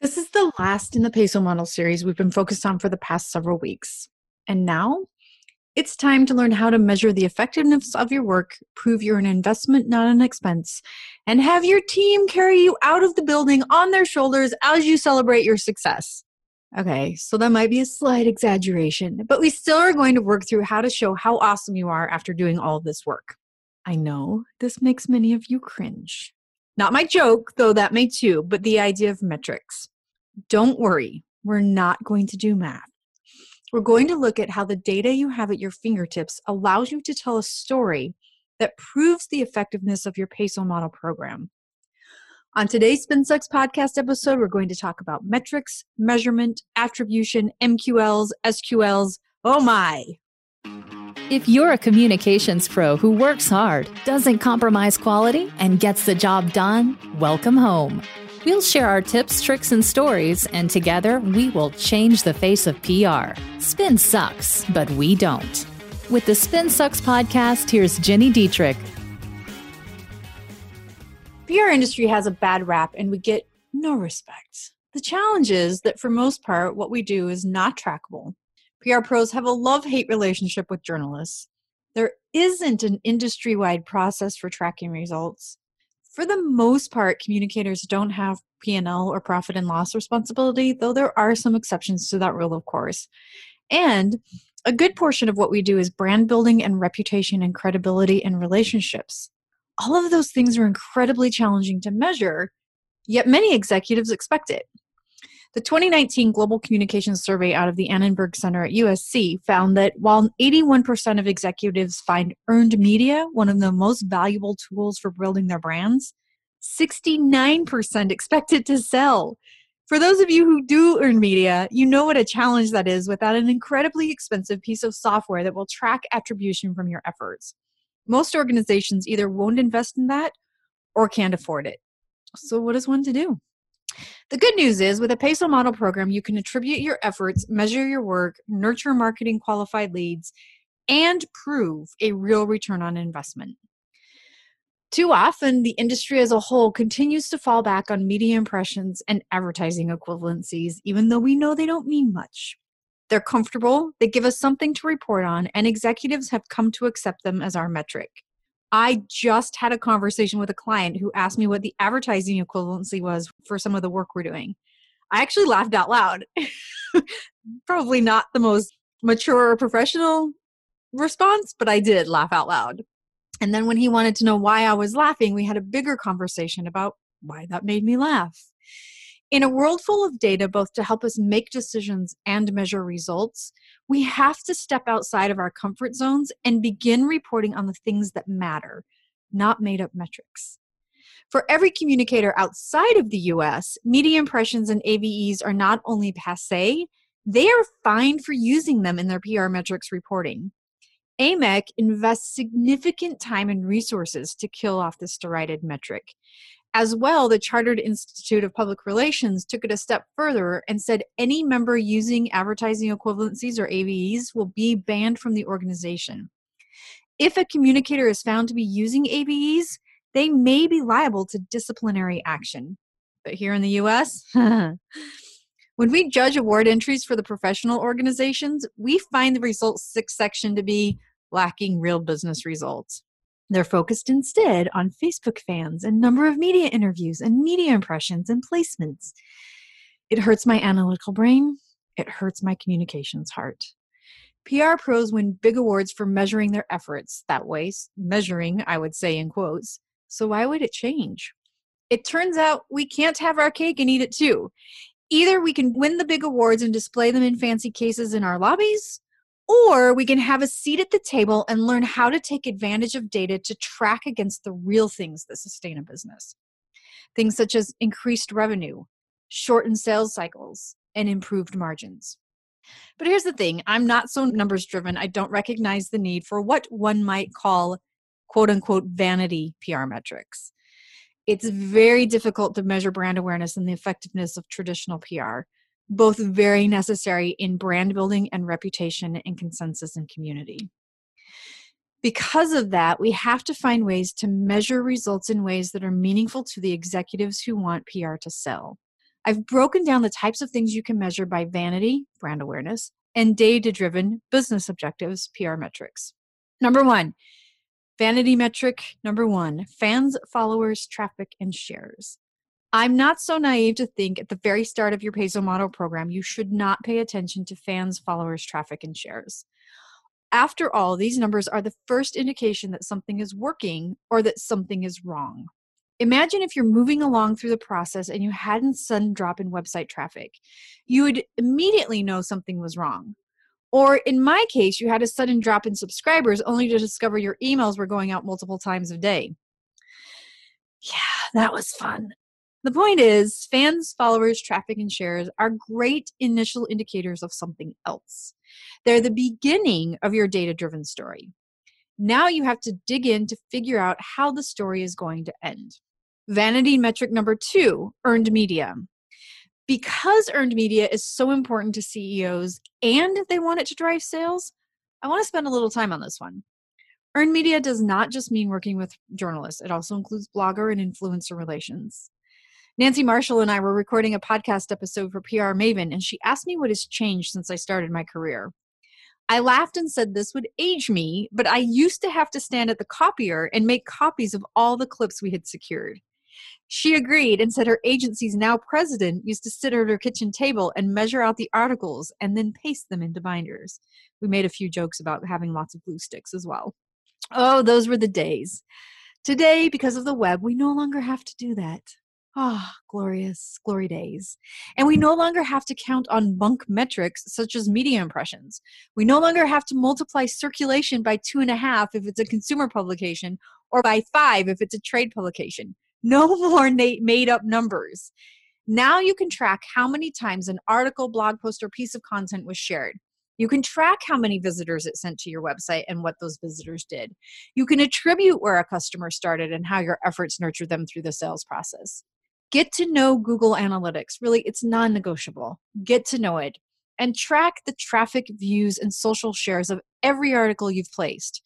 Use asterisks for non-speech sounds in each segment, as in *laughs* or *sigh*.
This is the last in the PESO model series we've been focused on for the past several weeks. And now it's time to learn how to measure the effectiveness of your work, prove you're an investment, not an expense, and have your team carry you out of the building on their shoulders as you celebrate your success. Okay, so that might be a slight exaggeration, but we still are going to work through how to show how awesome you are after doing all this work. I know this makes many of you cringe. Not my joke, though that may too, but the idea of metrics. Don't worry, we're not going to do math. We're going to look at how the data you have at your fingertips allows you to tell a story that proves the effectiveness of your PESO model program. On today's SpinSucks podcast episode, we're going to talk about metrics, measurement, attribution, MQLs, SQLs. Oh my! If you're a communications pro who works hard, doesn't compromise quality, and gets the job done, welcome home. We'll share our tips, tricks, and stories, and together we will change the face of PR. Spin sucks, but we don't. With the Spin Sucks podcast, here's Gini Dietrich. PR industry has a bad rap and we get no respect. The challenge is that for most part, what we do is not trackable PR pros have a love hate relationship with journalists. There isn't an industry wide process for tracking results. For the most part, communicators don't have P&L or profit and loss responsibility, though there are some exceptions to that rule, of course. And a good portion of what we do is brand building and reputation and credibility and relationships. All of those things are incredibly challenging to measure, yet many executives expect it. The 2019 Global Communications Survey out of the Annenberg Center at USC found that while 81% of executives find earned media one of the most valuable tools for building their brands, 69% expect it to sell. For those of you who do earn media, you know what a challenge that is without an incredibly expensive piece of software that will track attribution from your efforts. Most organizations either won't invest in that or can't afford it. So, what is one to do? The good news is with a PESO model program, you can attribute your efforts, measure your work, nurture marketing qualified leads, and prove a real return on investment. Too often, the industry as a whole continues to fall back on media impressions and advertising equivalencies, even though we know they don't mean much. They're comfortable, they give us something to report on, and executives have come to accept them as our metric. I just had a conversation with a client who asked me what the advertising equivalency was for some of the work we're doing. I actually laughed out loud. *laughs* Probably not the most mature or professional response, but I did laugh out loud. And then when he wanted to know why I was laughing, we had a bigger conversation about why that made me laugh. In a world full of data, both to help us make decisions and measure results, we have to step outside of our comfort zones and begin reporting on the things that matter, not made up metrics. For every communicator outside of the US, media impressions and AVEs are not only passe, they are fined for using them in their PR metrics reporting. AMEC invests significant time and resources to kill off this derided metric. As well, the Chartered Institute of Public Relations took it a step further and said any member using advertising equivalencies or AVEs will be banned from the organization. If a communicator is found to be using AVEs, they may be liable to disciplinary action. But here in the US, *laughs* when we judge award entries for the professional organizations, we find the results six section to be lacking real business results. They're focused instead on Facebook fans and number of media interviews and media impressions and placements. It hurts my analytical brain. It hurts my communications heart. PR pros win big awards for measuring their efforts that way, measuring, I would say in quotes. So why would it change? It turns out we can't have our cake and eat it too. Either we can win the big awards and display them in fancy cases in our lobbies, or we can have a seat at the table and learn how to take advantage of data to track against the real things that sustain a business. Things such as increased revenue, shortened sales cycles, and improved margins. But here's the thing I'm not so numbers driven. I don't recognize the need for what one might call quote unquote vanity PR metrics. It's very difficult to measure brand awareness and the effectiveness of traditional PR both very necessary in brand building and reputation and consensus and community. Because of that, we have to find ways to measure results in ways that are meaningful to the executives who want PR to sell. I've broken down the types of things you can measure by vanity, brand awareness, and data driven business objectives, PR metrics. Number one, vanity metric number one fans, followers, traffic, and shares. I'm not so naive to think at the very start of your Peso Model program, you should not pay attention to fans, followers, traffic, and shares. After all, these numbers are the first indication that something is working or that something is wrong. Imagine if you're moving along through the process and you hadn't sudden drop in website traffic. You would immediately know something was wrong. Or in my case, you had a sudden drop in subscribers only to discover your emails were going out multiple times a day. Yeah, that was fun. The point is, fans, followers, traffic, and shares are great initial indicators of something else. They're the beginning of your data driven story. Now you have to dig in to figure out how the story is going to end. Vanity metric number two earned media. Because earned media is so important to CEOs and they want it to drive sales, I want to spend a little time on this one. Earned media does not just mean working with journalists, it also includes blogger and influencer relations. Nancy Marshall and I were recording a podcast episode for PR Maven, and she asked me what has changed since I started my career. I laughed and said this would age me, but I used to have to stand at the copier and make copies of all the clips we had secured. She agreed and said her agency's now president used to sit at her kitchen table and measure out the articles and then paste them into binders. We made a few jokes about having lots of glue sticks as well. Oh, those were the days. Today, because of the web, we no longer have to do that. Ah, oh, glorious, glory days. And we no longer have to count on bunk metrics such as media impressions. We no longer have to multiply circulation by two and a half if it's a consumer publication or by five if it's a trade publication. No *laughs* more made up numbers. Now you can track how many times an article, blog post, or piece of content was shared. You can track how many visitors it sent to your website and what those visitors did. You can attribute where a customer started and how your efforts nurtured them through the sales process. Get to know Google Analytics. Really, it's non negotiable. Get to know it and track the traffic, views, and social shares of every article you've placed.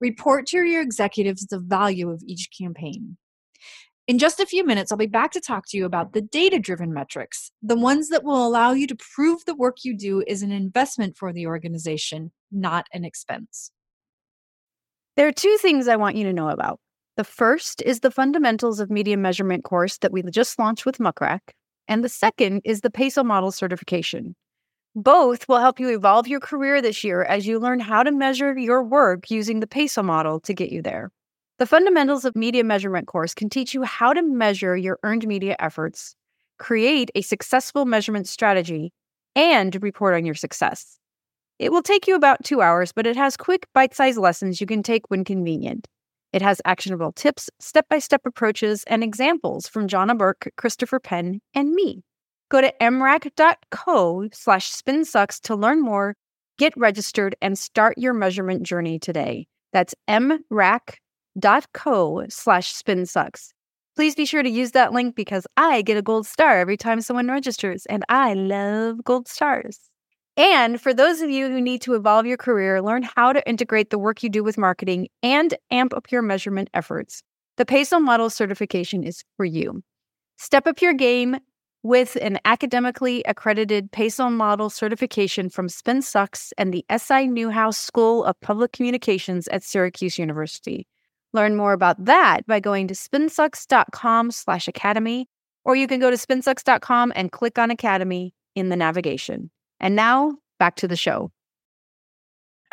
Report to your executives the value of each campaign. In just a few minutes, I'll be back to talk to you about the data driven metrics, the ones that will allow you to prove the work you do is an investment for the organization, not an expense. There are two things I want you to know about. The first is the Fundamentals of Media Measurement course that we just launched with Muckrack, and the second is the Peso Model certification. Both will help you evolve your career this year as you learn how to measure your work using the Peso model to get you there. The Fundamentals of Media Measurement course can teach you how to measure your earned media efforts, create a successful measurement strategy, and report on your success. It will take you about two hours, but it has quick, bite sized lessons you can take when convenient. It has actionable tips, step by step approaches, and examples from Johna Burke, Christopher Penn, and me. Go to mrac.co slash spinsucks to learn more, get registered, and start your measurement journey today. That's mrac.co slash spinsucks. Please be sure to use that link because I get a gold star every time someone registers, and I love gold stars. And for those of you who need to evolve your career, learn how to integrate the work you do with marketing and amp up your measurement efforts, the Peso Model certification is for you. Step up your game with an academically accredited Peso Model certification from SpinSucks and the SI Newhouse School of Public Communications at Syracuse University. Learn more about that by going to spinsucks.com slash academy, or you can go to spinsucks.com and click on Academy in the navigation. And now back to the show.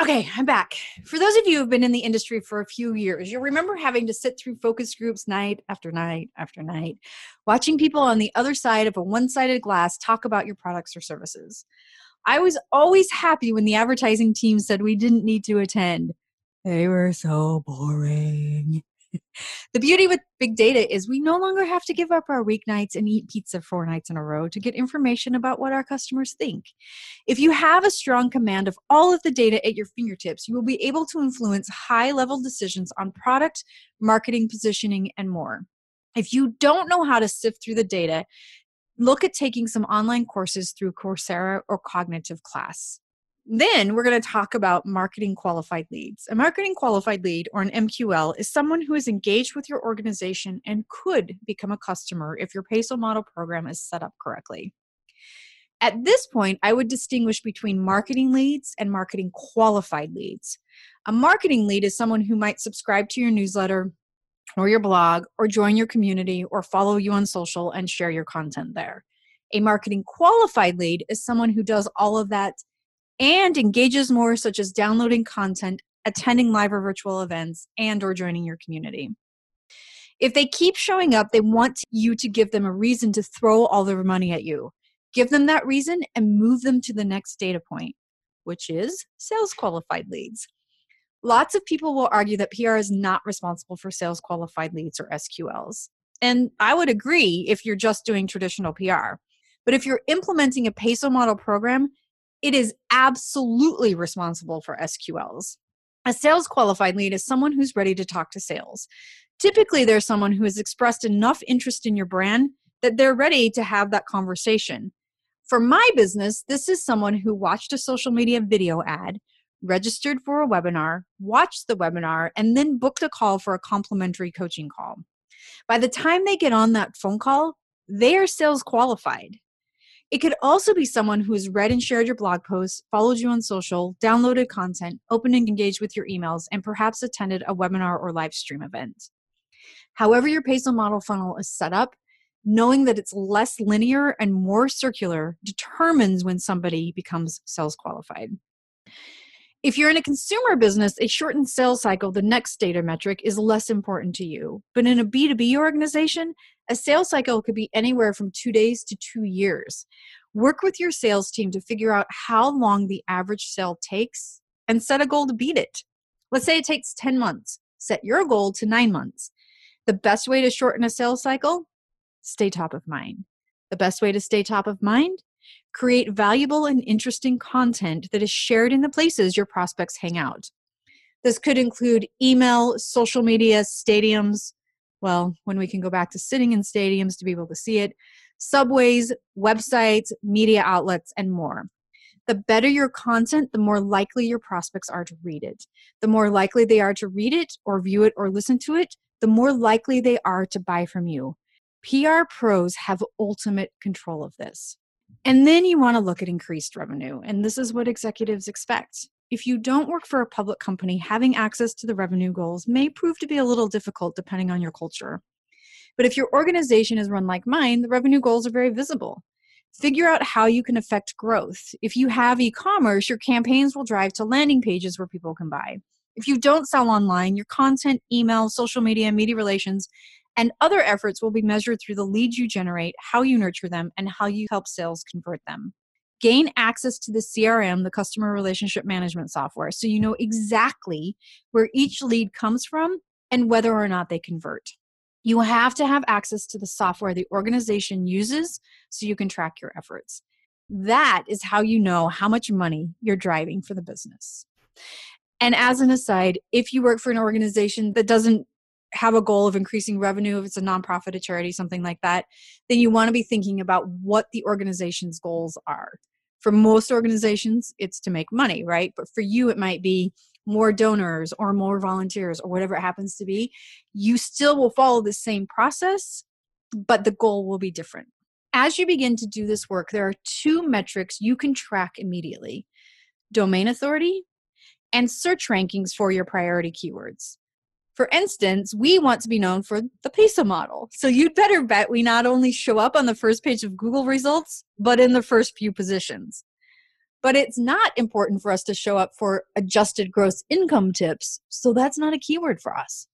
Okay, I'm back. For those of you who've been in the industry for a few years, you'll remember having to sit through focus groups night after night after night, watching people on the other side of a one sided glass talk about your products or services. I was always happy when the advertising team said we didn't need to attend. They were so boring *laughs* the beauty with big data is we no longer have to give up our weeknights and eat pizza four nights in a row to get information about what our customers think. If you have a strong command of all of the data at your fingertips, you will be able to influence high level decisions on product, marketing, positioning, and more. If you don't know how to sift through the data, look at taking some online courses through Coursera or Cognitive Class. Then we're going to talk about marketing qualified leads. A marketing qualified lead or an MQL is someone who is engaged with your organization and could become a customer if your PESO model program is set up correctly. At this point, I would distinguish between marketing leads and marketing qualified leads. A marketing lead is someone who might subscribe to your newsletter or your blog or join your community or follow you on social and share your content there. A marketing qualified lead is someone who does all of that and engages more such as downloading content, attending live or virtual events and or joining your community. If they keep showing up, they want you to give them a reason to throw all their money at you. Give them that reason and move them to the next data point, which is sales qualified leads. Lots of people will argue that PR is not responsible for sales qualified leads or SQLs. And I would agree if you're just doing traditional PR. But if you're implementing a PESO model program, it is absolutely responsible for SQLs. A sales qualified lead is someone who's ready to talk to sales. Typically, they're someone who has expressed enough interest in your brand that they're ready to have that conversation. For my business, this is someone who watched a social media video ad, registered for a webinar, watched the webinar, and then booked a call for a complimentary coaching call. By the time they get on that phone call, they are sales qualified. It could also be someone who has read and shared your blog posts, followed you on social, downloaded content, opened and engaged with your emails, and perhaps attended a webinar or live stream event. However, your PESO model funnel is set up, knowing that it's less linear and more circular determines when somebody becomes sales qualified. If you're in a consumer business, a shortened sales cycle, the next data metric, is less important to you. But in a B2B organization, a sales cycle could be anywhere from two days to two years. Work with your sales team to figure out how long the average sale takes and set a goal to beat it. Let's say it takes 10 months. Set your goal to nine months. The best way to shorten a sales cycle stay top of mind. The best way to stay top of mind? Create valuable and interesting content that is shared in the places your prospects hang out. This could include email, social media, stadiums. Well, when we can go back to sitting in stadiums to be able to see it, subways, websites, media outlets, and more. The better your content, the more likely your prospects are to read it. The more likely they are to read it or view it or listen to it, the more likely they are to buy from you. PR pros have ultimate control of this. And then you want to look at increased revenue. And this is what executives expect. If you don't work for a public company, having access to the revenue goals may prove to be a little difficult depending on your culture. But if your organization is run like mine, the revenue goals are very visible. Figure out how you can affect growth. If you have e commerce, your campaigns will drive to landing pages where people can buy. If you don't sell online, your content, email, social media, media relations and other efforts will be measured through the leads you generate, how you nurture them, and how you help sales convert them. Gain access to the CRM, the customer relationship management software, so you know exactly where each lead comes from and whether or not they convert. You have to have access to the software the organization uses so you can track your efforts. That is how you know how much money you're driving for the business. And as an aside, if you work for an organization that doesn't have a goal of increasing revenue, if it's a nonprofit, a charity, something like that, then you want to be thinking about what the organization's goals are. For most organizations, it's to make money, right? But for you, it might be more donors or more volunteers or whatever it happens to be. You still will follow the same process, but the goal will be different. As you begin to do this work, there are two metrics you can track immediately domain authority and search rankings for your priority keywords. For instance, we want to be known for the PESO model. So you'd better bet we not only show up on the first page of Google results, but in the first few positions. But it's not important for us to show up for adjusted gross income tips, so that's not a keyword for us.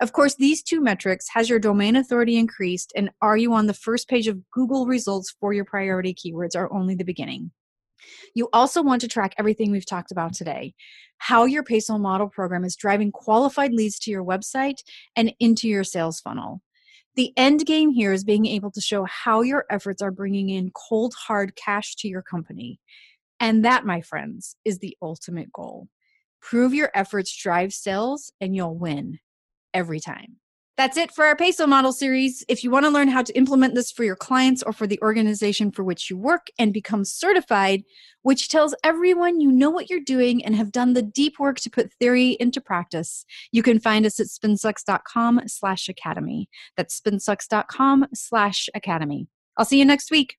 Of course, these two metrics has your domain authority increased and are you on the first page of Google results for your priority keywords are only the beginning. You also want to track everything we've talked about today how your PESO model program is driving qualified leads to your website and into your sales funnel. The end game here is being able to show how your efforts are bringing in cold, hard cash to your company. And that, my friends, is the ultimate goal. Prove your efforts drive sales, and you'll win every time. That's it for our PESO model series. If you want to learn how to implement this for your clients or for the organization for which you work and become certified, which tells everyone you know what you're doing and have done the deep work to put theory into practice, you can find us at spinsucks.com slash academy. That's spinsucks.com slash academy. I'll see you next week.